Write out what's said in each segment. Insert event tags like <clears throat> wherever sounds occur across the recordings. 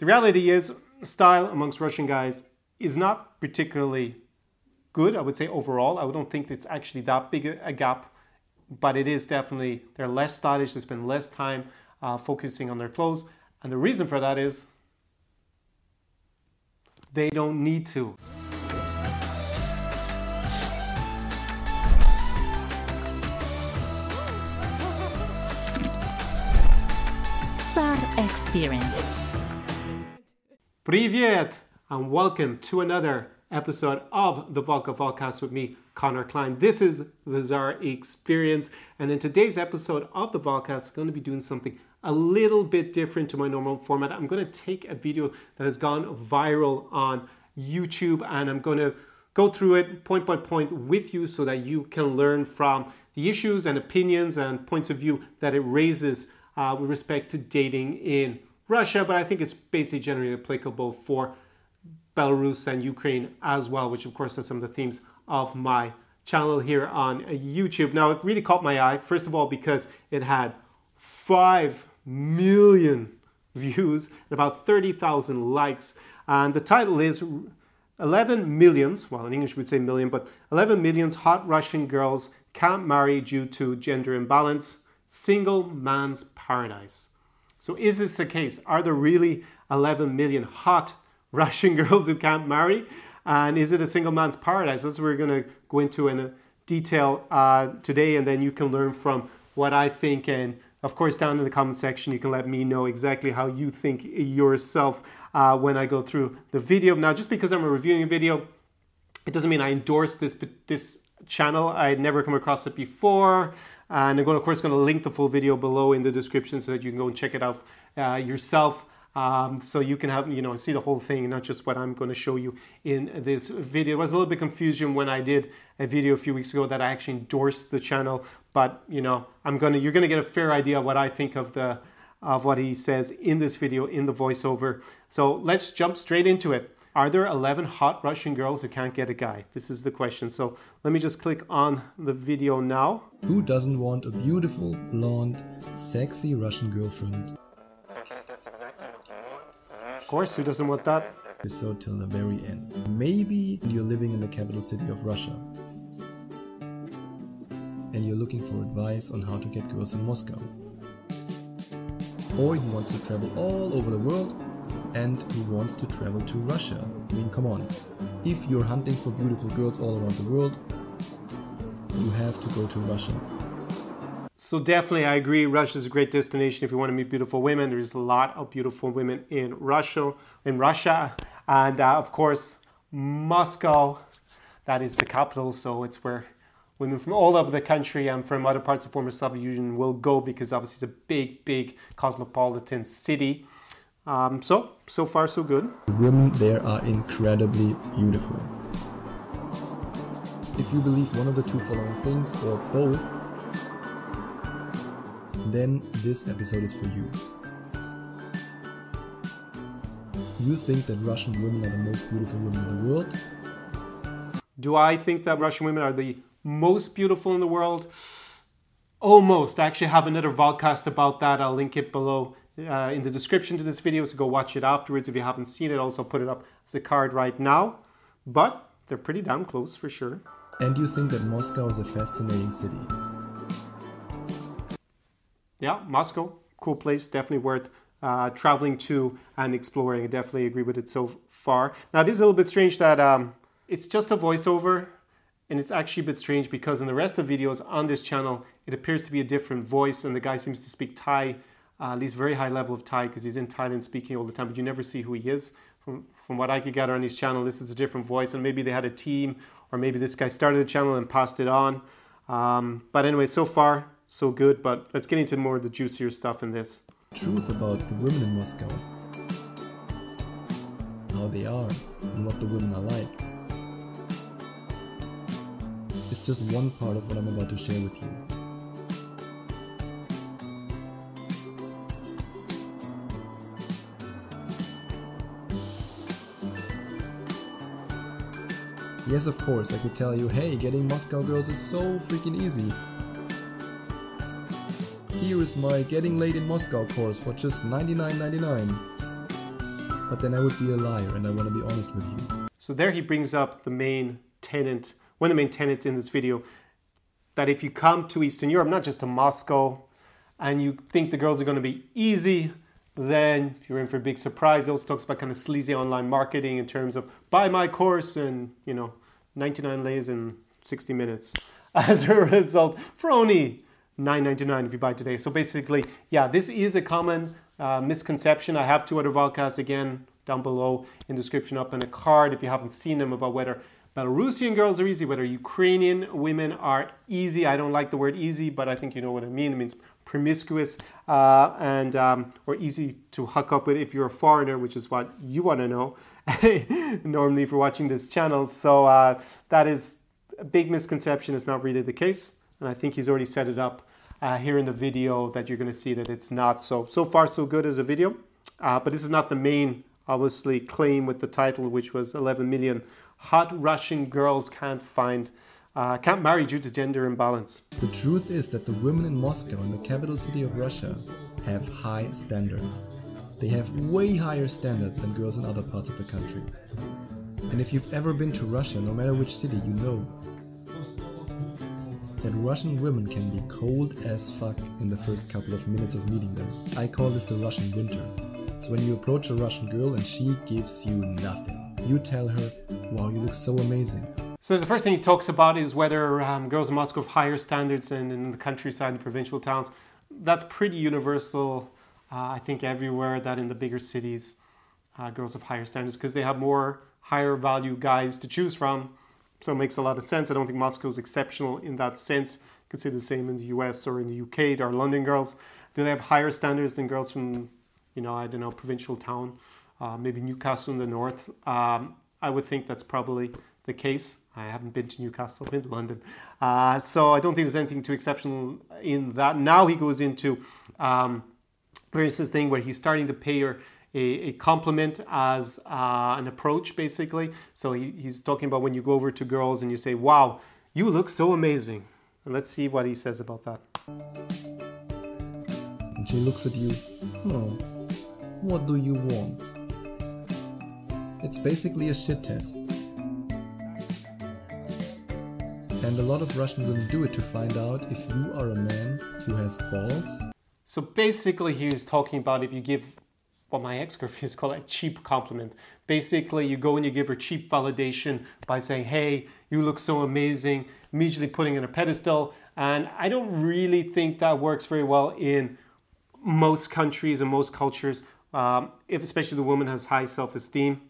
The reality is, style amongst Russian guys is not particularly good, I would say overall. I don't think it's actually that big a gap, but it is definitely, they're less stylish, they spend less time uh, focusing on their clothes. And the reason for that is they don't need to. Tsar Experience. Привет and welcome to another episode of the Volka Volcast with me, Connor Klein. This is the Tsar Experience, and in today's episode of the Volcast, I'm going to be doing something a little bit different to my normal format. I'm going to take a video that has gone viral on YouTube and I'm going to go through it point by point with you so that you can learn from the issues and opinions and points of view that it raises uh, with respect to dating in Russia. But I think it's basically generally applicable for Belarus and Ukraine as well, which of course are some of the themes of my channel here on YouTube. Now, it really caught my eye, first of all, because it had 5 million <laughs> views and about 30,000 likes. And the title is 11 millions, well, in English we'd say million, but 11 millions hot Russian girls can't marry due to gender imbalance. Single man's paradise. So, is this the case? Are there really 11 million hot <laughs> Russian girls who can't marry? And is it a single man's paradise? That's what we're going to go into in detail uh, today, and then you can learn from what I think. And of course, down in the comment section, you can let me know exactly how you think yourself uh, when I go through the video. Now, just because I'm reviewing a video, it doesn't mean I endorse this this channel. I had never come across it before. And I'm going, of course, going to link the full video below in the description so that you can go and check it out uh, yourself. Um, so you can have you know see the whole thing, not just what I'm going to show you in this video. It was a little bit confusion when I did a video a few weeks ago that I actually endorsed the channel, but you know I'm gonna you're gonna get a fair idea of what I think of the of what he says in this video in the voiceover. So let's jump straight into it. Are there 11 hot Russian girls who can't get a guy? This is the question. So let me just click on the video now. Who doesn't want a beautiful, blonde, sexy Russian girlfriend? Of course, who doesn't want that? So till the very end. Maybe you're living in the capital city of Russia and you're looking for advice on how to get girls in Moscow. Or he wants to travel all over the world and who wants to travel to Russia. I mean, come on. If you're hunting for beautiful girls all around the world, you have to go to Russia. So definitely, I agree. Russia is a great destination if you want to meet beautiful women. There's a lot of beautiful women in Russia, in Russia, and uh, of course, Moscow. That is the capital, so it's where women from all over the country and from other parts of former Soviet Union will go because obviously it's a big, big cosmopolitan city. Um, so, so far so good. The women there are incredibly beautiful. If you believe one of the two following things or both, then this episode is for you. You think that Russian women are the most beautiful women in the world? Do I think that Russian women are the most beautiful in the world? Almost. I actually have another vodcast about that. I'll link it below uh, in the description to this video, so go watch it afterwards if you haven't seen it. Also put it up as a card right now. But they're pretty damn close for sure. And you think that Moscow is a fascinating city? Yeah, Moscow, cool place, definitely worth uh, traveling to and exploring. I definitely agree with it so far. Now, it is a little bit strange that um, it's just a voiceover, and it's actually a bit strange because in the rest of the videos on this channel, it appears to be a different voice, and the guy seems to speak Thai, uh, at least very high level of Thai, because he's in Thailand speaking all the time, but you never see who he is. From, from what I could gather on his channel, this is a different voice, and maybe they had a team, or maybe this guy started the channel and passed it on. Um, but anyway, so far, so good, but let's get into more of the juicier stuff in this. Truth about the women in Moscow. How they are, and what the women are like. It's just one part of what I'm about to share with you. Yes, of course, I could tell you, hey, getting Moscow girls is so freaking easy. Here is my Getting Laid in Moscow course for just $99.99. but then I would be a liar and I want to be honest with you. So there he brings up the main tenant, one of the main tenants in this video, that if you come to Eastern Europe, not just to Moscow, and you think the girls are going to be easy, then you're in for a big surprise. He also talks about kind of sleazy online marketing in terms of buy my course and, you know, 99 lays in 60 minutes <laughs> as a result for only 9.99 if you buy today. So basically, yeah, this is a common uh, misconception. I have two other vodcasts again down below in the description up in a card if you haven't seen them about whether Belarusian girls are easy, whether Ukrainian women are easy. I don't like the word easy, but I think you know what I mean. It means promiscuous uh, and um, or easy to hook up with if you're a foreigner, which is what you want to know <laughs> normally for watching this channel. So uh, that is a big misconception. It's not really the case, and I think he's already set it up uh, here in the video that you're going to see that it's not. So so far so good as a video, uh, but this is not the main obviously claim with the title, which was 11 million hot Russian girls can't find, uh, can't marry due to gender imbalance. The truth is that the women in Moscow, in the capital city of Russia, have high standards. They have way higher standards than girls in other parts of the country. And if you've ever been to Russia, no matter which city, you know that Russian women can be cold as fuck in the first couple of minutes of meeting them. I call this the Russian winter. It's when you approach a Russian girl and she gives you nothing. You tell her, wow, you look so amazing. So the first thing he talks about is whether um, girls in Moscow have higher standards than in the countryside and provincial towns. That's pretty universal, uh, I think, everywhere. That in the bigger cities, uh, girls have higher standards because they have more higher value guys to choose from. So it makes a lot of sense. I don't think Moscow is exceptional in that sense. You could say the same in the US or in the UK. There are London girls. Do they have higher standards than girls from, you know, I don't know, provincial town? uh, maybe Newcastle in the north. Um, I would think that's probably the case. I haven't been to Newcastle, I've been to London. Uh, so I don't think there's anything too exceptional in that. Now he goes into um, there's this thing where he's starting to pay her a, a compliment as uh, an approach, basically. So he, he's talking about when you go over to girls and you say, Wow, you look so amazing. And let's see what he says about that. And she looks at you, Oh, what do you want? It's basically a shit test. And a lot of Russian women do it to find out if you are a man who has balls. So basically, he was talking about if you give what my ex girlfriend call a cheap compliment. Basically, you go and you give her cheap validation by saying, Hey, you look so amazing, immediately putting in a pedestal. And I don't really think that works very well in most countries and most cultures, um, if especially the woman has high self esteem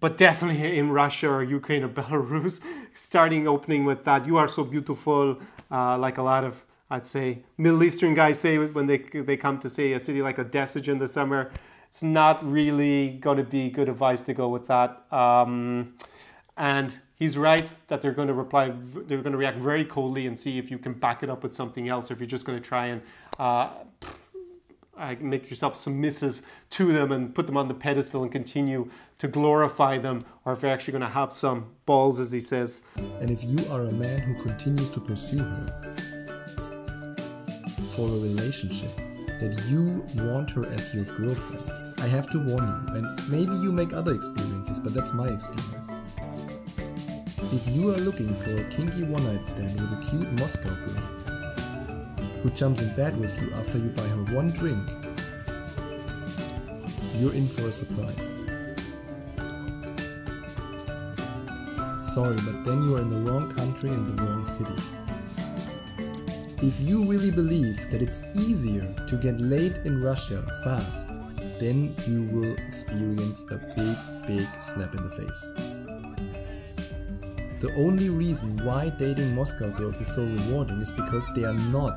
but definitely in Russia or Ukraine or <laughs> Belarus, starting opening with that, you are so beautiful, uh, like a lot of, I'd say, Middle Eastern guys say when they, they come to say a city like Odessa during the summer. It's not really going to be good advice to go with that. Um, and he's right that they're going to reply, they're going to react very coldly and see if you can back it up with something else, or if you're just going to try and uh, make yourself submissive to them and put them on the pedestal and continue to glorify them, or if you're actually going to have some balls, as he says. And if you are a man who continues to pursue her for a relationship, that you want her as your girlfriend, I have to warn you, and maybe you make other experiences, but that's my experience. If you are looking for a kinky one night stand with a cute Moscow girl, who jumps in bed with you after you buy her one drink, you're in for a surprise. Sorry, but then you are in the wrong country and the wrong city. If you really believe that it's easier to get laid in Russia fast, then you will experience a big, big slap in the face. The only reason why dating Moscow girls is so rewarding is because they are not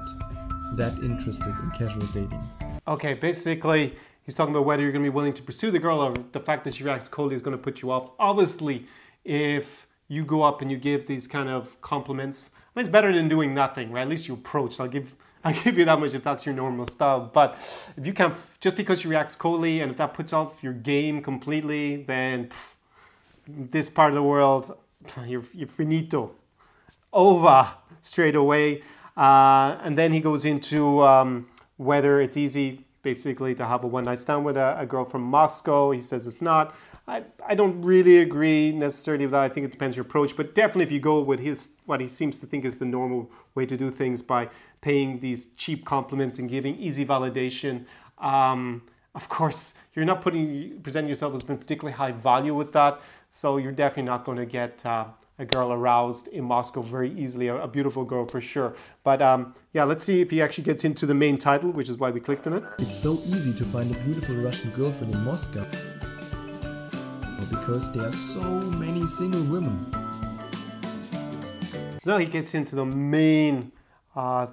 that interested in casual dating. Okay, basically, he's talking about whether you're going to be willing to pursue the girl or the fact that she reacts coldly is going to put you off. Obviously, if you go up and you give these kind of compliments, It's better than doing nothing, right? At least you approach. I'll give <laughs> I'll give you that much if that's your normal style. But if you can't, just because she reacts coldly and if that puts off your game completely, then pff, this part of the world, <sighs> you're, you're finito. Over straight away. Uh, and then he goes into um, whether it's easy basically to have a one night stand with a, a girl from Moscow. He says it's not. I, I don't really agree necessarily with that. I think it depends your approach, but definitely if you go with his what he seems to think is the normal way to do things by paying these cheap compliments and giving easy validation. Um, of course, you're not putting presenting yourself as being particularly high value with that, so you're definitely not going to get uh, a girl aroused in Moscow very easily. A, a beautiful girl for sure. But um, yeah, let's see if he actually gets into the main title, which is why we clicked on it. It's so easy to find a beautiful Russian girlfriend in Moscow because there are so many single women. So now he gets into the main uh,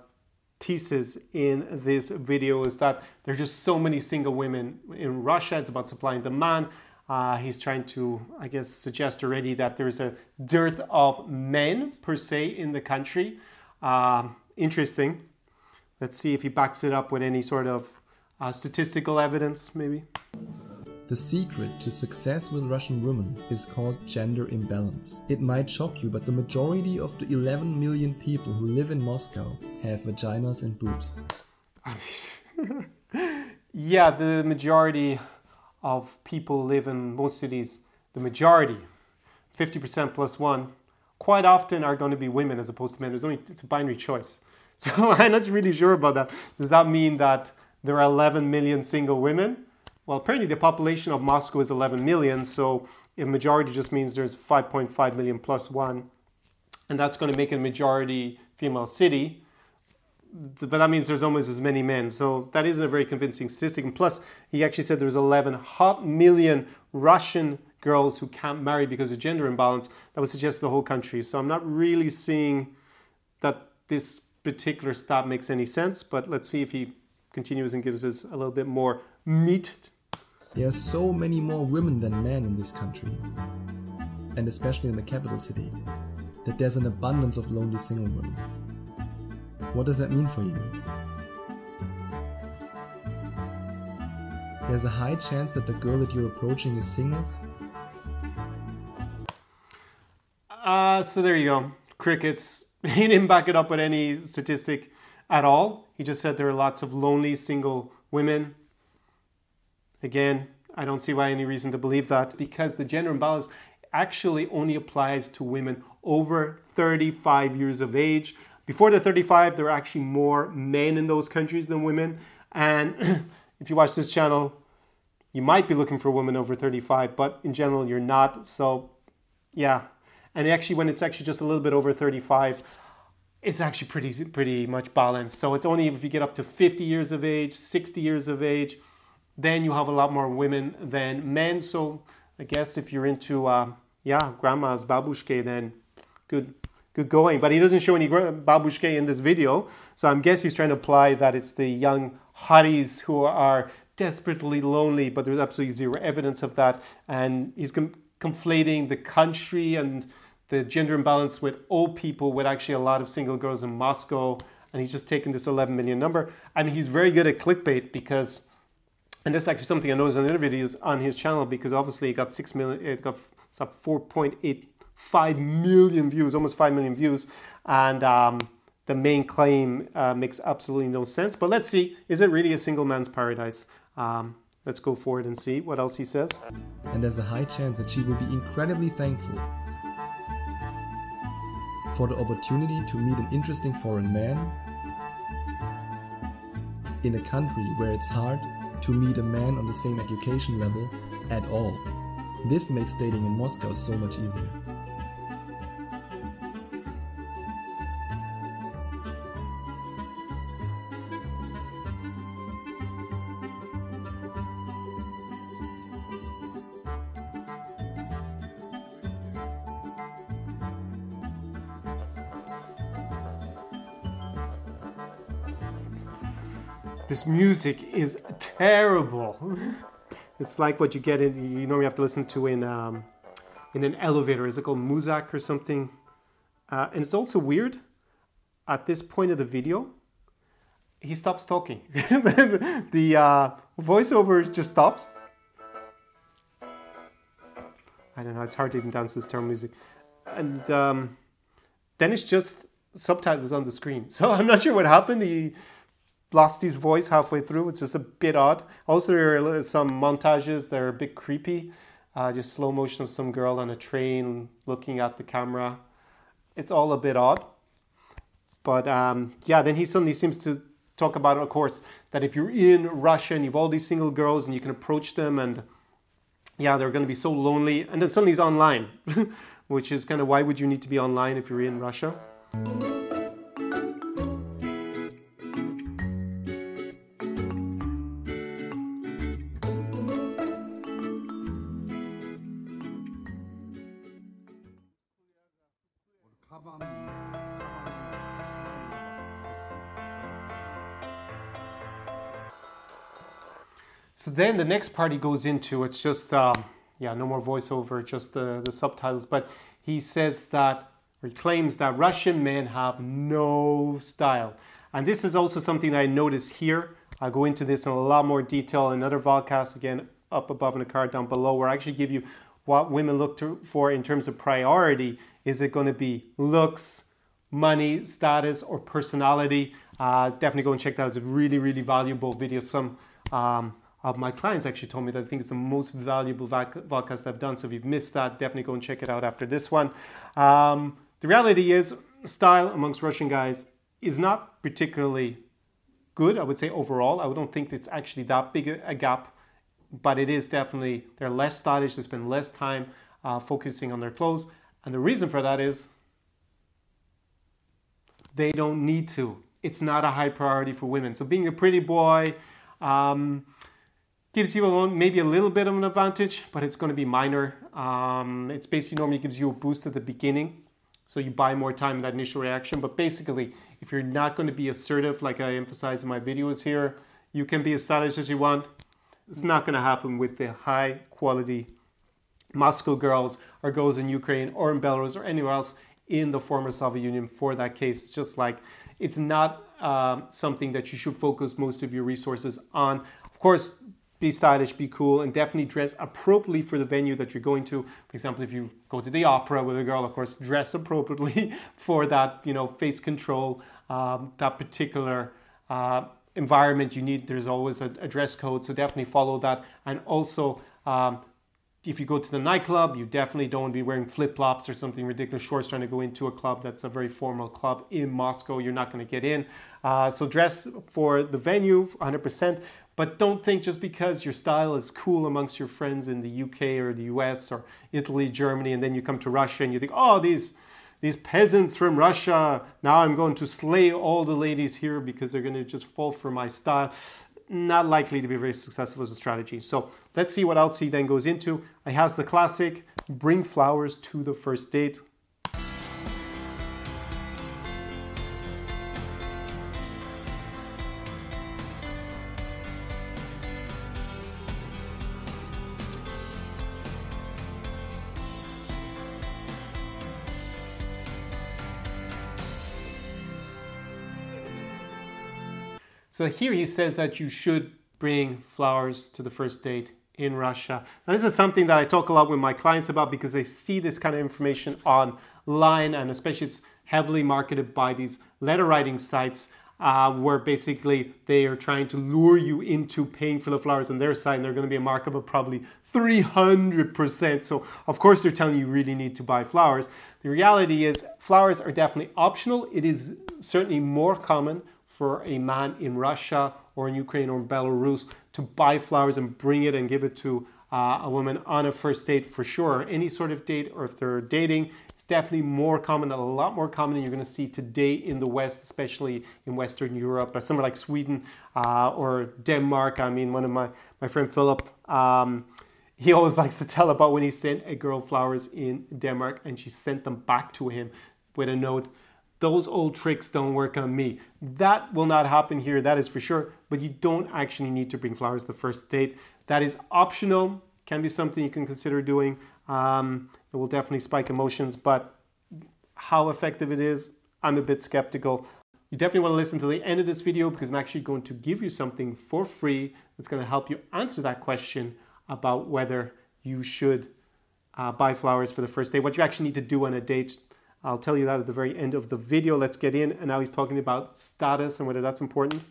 thesis in this video is that there are just so many single women in Russia. It's about supply and demand. Uh, he's trying to, I guess, suggest already that there's a dearth of men per se in the country. Uh, interesting. Let's see if he backs it up with any sort of uh, statistical evidence, maybe. The secret to success with Russian women is called gender imbalance. It might shock you, but the majority of the 11 million people who live in Moscow have vaginas and boobs. <laughs> yeah, the majority of people live in most cities, the majority, 50% plus one, quite often are going to be women as opposed to men. There's only, it's a binary choice. <laughs> So I'm not really sure about that. Does that mean that there are 11 million single women? Well, apparently the population of Moscow is 11 million, so a majority just means there's 5.5 million plus one, and that's going to make a majority female city. But that means there's almost as many men. So that isn't a very convincing statistic. And plus, he actually said there's 11 hot million Russian girls who can't marry because of gender imbalance. That would suggest the whole country. So I'm not really seeing that this particular stat makes any sense. But let's see if he continues and gives us a little bit more meat there are so many more women than men in this country, and especially in the capital city, that there's an abundance of lonely single women. What does that mean for you? There's a high chance that the girl that you're approaching is single. Uh, so there you go. Crickets. <laughs> He didn't back it up with any statistic at all. He just said there are lots of lonely single women Again, I don't see why any reason to believe that because the gender imbalance actually only applies to women over 35 years of age. Before the 35, there are actually more men in those countries than women. And <clears throat> if you watch this channel, you might be looking for a woman over 35, but in general, you're not. So, yeah. And actually, when it's actually just a little bit over 35, it's actually pretty pretty much balanced. So it's only if you get up to 50 years of age, 60 years of age, then you have a lot more women than men. So I guess if you're into, uh, yeah, grandma's babushke, then good, good going. But he doesn't show any babushke in this video. So I'm guess he's trying to apply that it's the young hotties who are desperately lonely, but there's absolutely zero evidence of that. And he's com- conflating the country and the gender imbalance with old people with actually a lot of single girls in Moscow. And he's just taken this 11 million number. I mean, he's very good at clickbait because and that's actually something I noticed in other videos on his channel because obviously it got six million, it got 4.85 million views, almost 5 million views. And um, the main claim uh, makes absolutely no sense. But let's see, is it really a single man's paradise? Um, let's go forward and see what else he says. And there's a high chance that she will be incredibly thankful for the opportunity to meet an interesting foreign man in a country where it's hard to meet a man on the same education level at all. This makes dating in Moscow so much easier. This music is terrible. <laughs> it's like what you get in, you normally have to listen to in, um, in an elevator. Is it called Muzak or something? Uh, and it's also weird. At this point of the video, he stops talking. <laughs> the uh, voiceover just stops. I don't know, it's hard to even dance this term music. And um, then it's just subtitles on the screen. <laughs> So I'm not sure what happened. He lost his voice halfway through. It's just a bit odd. Also, there are some montages that are a bit creepy. Uh, just slow motion of some girl on a train looking at the camera. It's all a bit odd. But um, yeah, then he suddenly seems to talk about, of course, that if you're in Russia and you've all these single girls and you can approach them and yeah, they're going to be so lonely. And then suddenly he's online, <laughs> which is kind of why would you need to be online if you're in Russia? Then the next part he goes into, it's just, um, yeah, no more voiceover, just the, the subtitles. But he says that, or he claims that Russian men have no style. And this is also something I notice here. I'll go into this in a lot more detail in another vodcasts, again, up above in the card down below, where I actually give you what women look to, for in terms of priority. Is it going to be looks, money, status, or personality? Uh, definitely go and check that out. It's a really, really valuable video. Some um, my clients actually told me that I think it's the most valuable vodcast I've done. So if you've missed that, definitely go and check it out after this one. Um, the reality is, style amongst Russian guys is not particularly good, I would say overall. I don't think it's actually that big a gap, but it is definitely, they're less stylish, they spend less time uh, focusing on their clothes. And the reason for that is they don't need to. It's not a high priority for women. So being a pretty boy, um, gives you a, maybe a little bit of an advantage, but it's going to be minor. Um, it's basically normally gives you a boost at the beginning, so you buy more time in that initial reaction. But basically, if you're not going to be assertive, like I emphasize in my videos here, you can be as stylish as you want. It's not going to happen with the high quality Moscow girls or girls in Ukraine or in Belarus or anywhere else in the former Soviet Union for that case. It's just like it's not um, something that you should focus most of your resources on. Of course, be stylish, be cool, and definitely dress appropriately for the venue that you're going to. For example, if you go to the opera with a girl, of course, dress appropriately <laughs> for that, you know, face control, um, that particular uh, environment you need. There's always a, a, dress code, so definitely follow that. And also, um, if you go to the nightclub, you definitely don't want to be wearing flip flops or something ridiculous shorts trying to go into a club that's a very formal club in Moscow. You're not going to get in. Uh, so dress for the venue 100%. But don't think just because your style is cool amongst your friends in the UK or the US or Italy, Germany, and then you come to Russia and you think, oh, these these peasants from Russia, now I'm going to slay all the ladies here because they're going to just fall for my style. Not likely to be very successful as a strategy. So let's see what else he then goes into. He has the classic bring flowers to the first date. So here he says that you should bring flowers to the first date in Russia. Now, this is something that I talk a lot with my clients about because they see this kind of information online and especially it's heavily marketed by these letter writing sites uh, where basically they are trying to lure you into paying for the flowers on their site and they're going to be a markup of probably 300%. So of course they're telling you you really need to buy flowers. The reality is flowers are definitely optional. It is certainly more common for a man in Russia or in Ukraine or in Belarus to buy flowers and bring it and give it to uh, a woman on a first date for sure. Any sort of date, or if they're dating, it's definitely more common, a lot more common you're going to see today in the West, especially in Western Europe, uh, somewhere like Sweden uh, or Denmark. I mean, one of my, my friend Philip, um, he always <laughs> likes to tell about when he sent a girl flowers in Denmark and she sent them back to him with a note those old tricks don't work on me. That will not happen here, that is for sure, but you don't actually need to bring flowers the first date. That is optional, can be something you can consider doing. Um, it will definitely spike emotions, but how effective it is, I'm a bit skeptical. You definitely want to listen to the end of this video because I'm actually going to give you something for free that's going to help you answer that question about whether you should uh, buy flowers for the first date, what you actually need to do on a date I'll tell you that at the very end of the video. Let's get in. And now he's talking about status and whether that's important.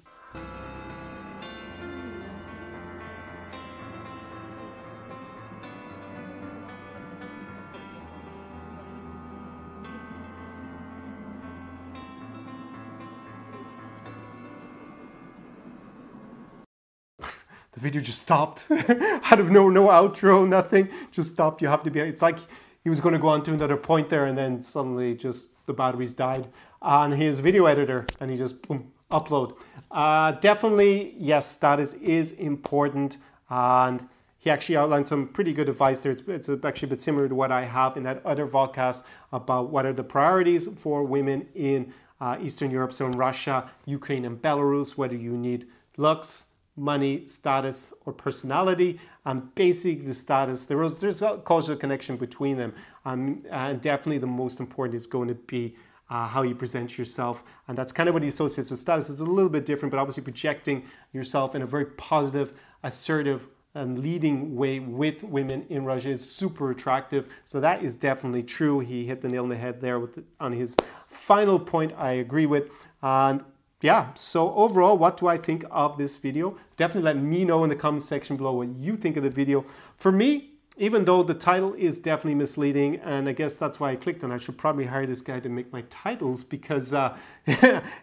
<laughs> the video just stopped <laughs> out of no no outro nothing just stopped you have to be it's like he was going to go on to another point there, and then suddenly just the batteries died on his video editor, and he just boom upload. Uh, definitely, yes, status is important, and he actually outlined some pretty good advice there. It's, it's, actually a bit similar to what I have in that other podcast about what are the priorities for women in uh, Eastern Europe, so in Russia, Ukraine, and Belarus, whether you need looks, money, status, or personality. And basically, the status, there is, there's a causal connection between them. Um, and definitely the most important is going to be uh, how you present yourself. And that's kind of what he associates with status. It's a little bit different, but obviously projecting yourself in a very positive, assertive, and leading way with women in Russia is super attractive. So that is definitely true. He hit the nail on the head there with the, on his final point. I agree with. And yeah, so overall, what do I think of this video? Definitely let me know in the comment section below what you think of the video. For me, even though the title is definitely misleading, and I guess that's why I clicked on. I should probably hire this guy to make my titles because uh, <laughs>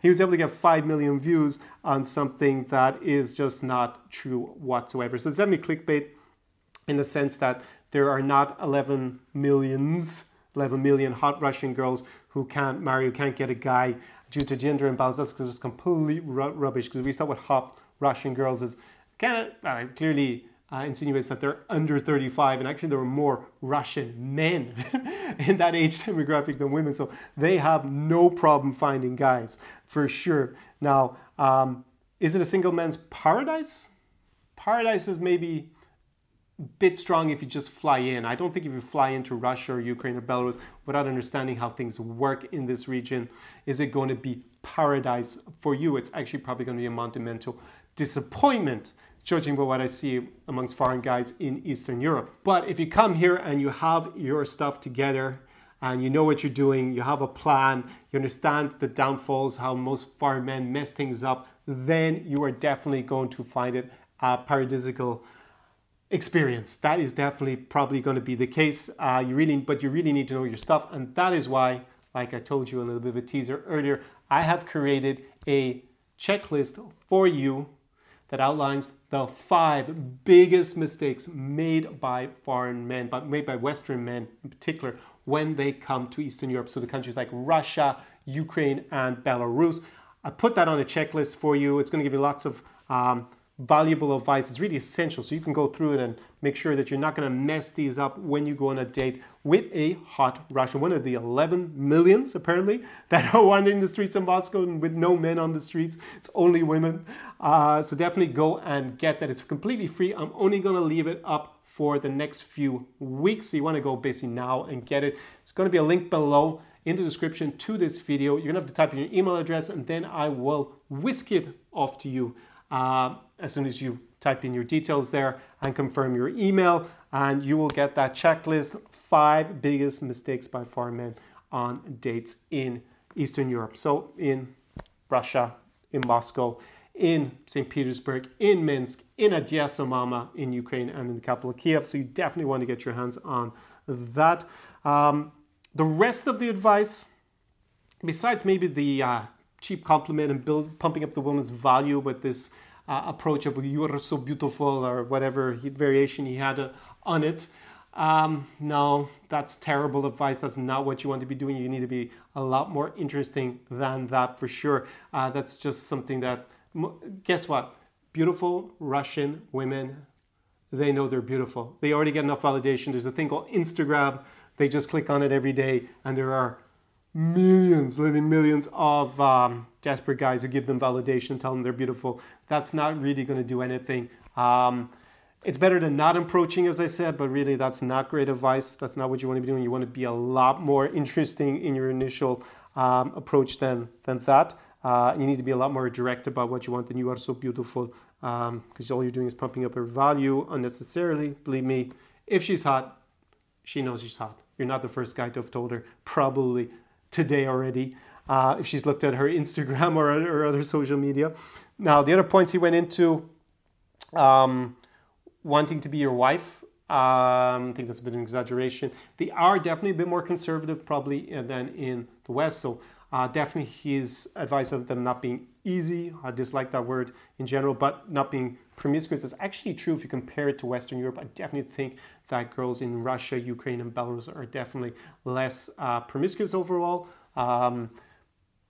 he was able to get five million views on something that is just not true whatsoever. So it's definitely clickbait in the sense that there are not 11 millions, 11 million hot Russian girls who can't marry, who can't get a guy due to gender imbalance. That's just complete rubbish. Because we start with hot Russian girls is kind of uh, clearly uh, insinuates that they're under 35, and actually there are more Russian men <laughs> in that age demographic than women, so they have no problem finding guys for sure. Now, um, is it a single man's paradise? Paradise is maybe bit strong if you just fly in. I don't think if you fly into Russia or Ukraine or Belarus without understanding how things work in this region, is it going to be paradise for you? It's actually probably going to be a monumental disappointment judging by what I see amongst foreign guys in Eastern Europe. But if you come here and you have your stuff together and you know what you're doing, you have a plan, you understand the downfalls, how most foreign men mess things up, then you are definitely going to find it uh, a paradisical experience. That is definitely probably going to be the case. Uh, you really, but you really need to know your stuff, and that is why, like I told you a little bit of a teaser earlier, I have created a checklist for you that outlines the five biggest mistakes made by foreign men, but made by Western men in particular, when they come to Eastern Europe. So the countries like Russia, Ukraine, and Belarus. I put that on a checklist for you. It's going to give you lots of um, valuable advice. It's really essential. So you can go through it and make sure that you're not going to mess these up when you go on a date with a hot Russian. One of the 11 millions, apparently, <laughs> that are wandering the streets of Moscow and with no men on the streets. It's only women. Uh, so definitely go and get that. It's completely free. I'm only going to leave it up for the next few weeks. So you want to go basically now and get it. It's going to be a link below in the description to this video. You're going to have to type in your email address and then I will whisk it off to you uh, as soon as you type in your details there and confirm your email, and you will get that checklist five biggest mistakes by foreign men on dates in Eastern Europe. So in Russia, in Moscow, in St. Petersburg, in Minsk, in Odessa Mama, in Ukraine, and in the capital Kiev. So you definitely want to get your hands on that. Um, the rest of the advice, besides maybe the uh, cheap compliment and build, pumping up the woman's value with this uh, approach of you are so beautiful or whatever he, variation he had uh, on it. Um, no, that's terrible advice. That's not what you want to be doing. You need to be a lot more interesting than that for sure. Uh, that's just something that, guess what? Beautiful Russian women, they know they're beautiful. They already get enough validation. There's a thing called Instagram. They just click on it every day, and there are millions, living millions of um, desperate guys who give them validation, tell them they're beautiful. That's not really going to do anything. Um, it's better than not approaching, as I said, but really that's not great advice. That's not what you want to be doing. You want to be a lot more interesting in your initial um, approach than, than that. Uh, you need to be a lot more direct about what you want, and you are so beautiful because um, all you're doing is pumping up her value unnecessarily. Believe me, if she's hot, she knows she's hot. You're not the first guy to have told her, probably today already. Uh, if she's looked at her <laughs> Instagram or, or other social media. Now, the other points he went into um, wanting to be your wife. Um, I think that's a bit of an exaggeration. They are definitely a bit more conservative, probably, uh, than in the West. So Uh, definitely his advice of them not being easy. I dislike that word in general, but not being promiscuous is actually true if you compare it to Western Europe. I definitely think that girls in Russia, Ukraine, and Belarus are definitely less uh, promiscuous overall. Um,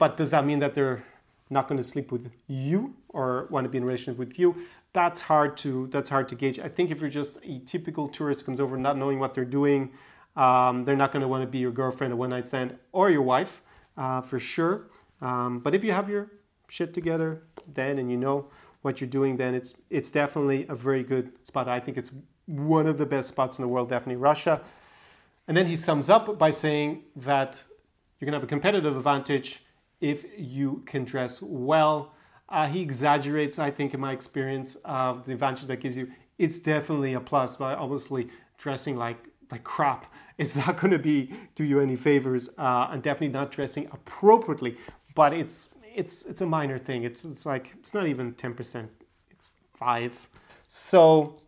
but does that mean that they're not going to sleep with you or want to be in a relationship with you? That's hard to that's hard to gauge. I think if you're just a typical tourist who comes over not knowing what they're doing, um, they're not going to want to be your girlfriend, a one night stand, or your wife uh, for sure. Um, but if you have your shit together then and you know what you're doing, then it's it's definitely a very good spot. I think it's one of the best spots in the world, definitely Russia. And then he sums up by saying that you're gonna have a competitive advantage if you can dress well. Uh, he exaggerates, I think, in my experience, uh, the advantage that gives you. It's definitely a plus, but obviously dressing like like crap <laughs> is not going to be do you any favors, uh, and definitely not dressing appropriately. But it's it's it's a minor thing. It's it's like it's not even ten percent. It's five. So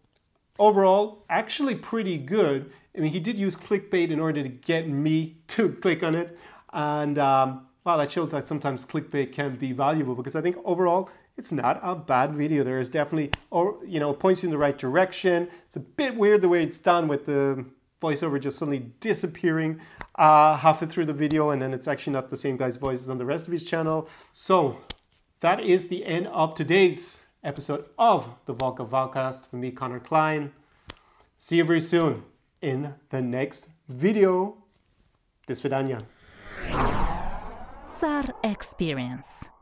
overall, actually pretty good. I mean, he did use clickbait in order to get me <laughs> to click on it, and um, wow, that shows that sometimes clickbait can be valuable because I think overall it's not a bad video. There is definitely, or you know, points you in the right direction. It's a bit weird the way it's done with the voiceover just suddenly disappearing uh, halfway through the video, and then it's actually not the same guy's voice as on the rest of his channel. So that is the end of today's episode of the Volca Valcast. For me, Connor Klein. See you very soon in the next video. This Vidania. Tsar Experience.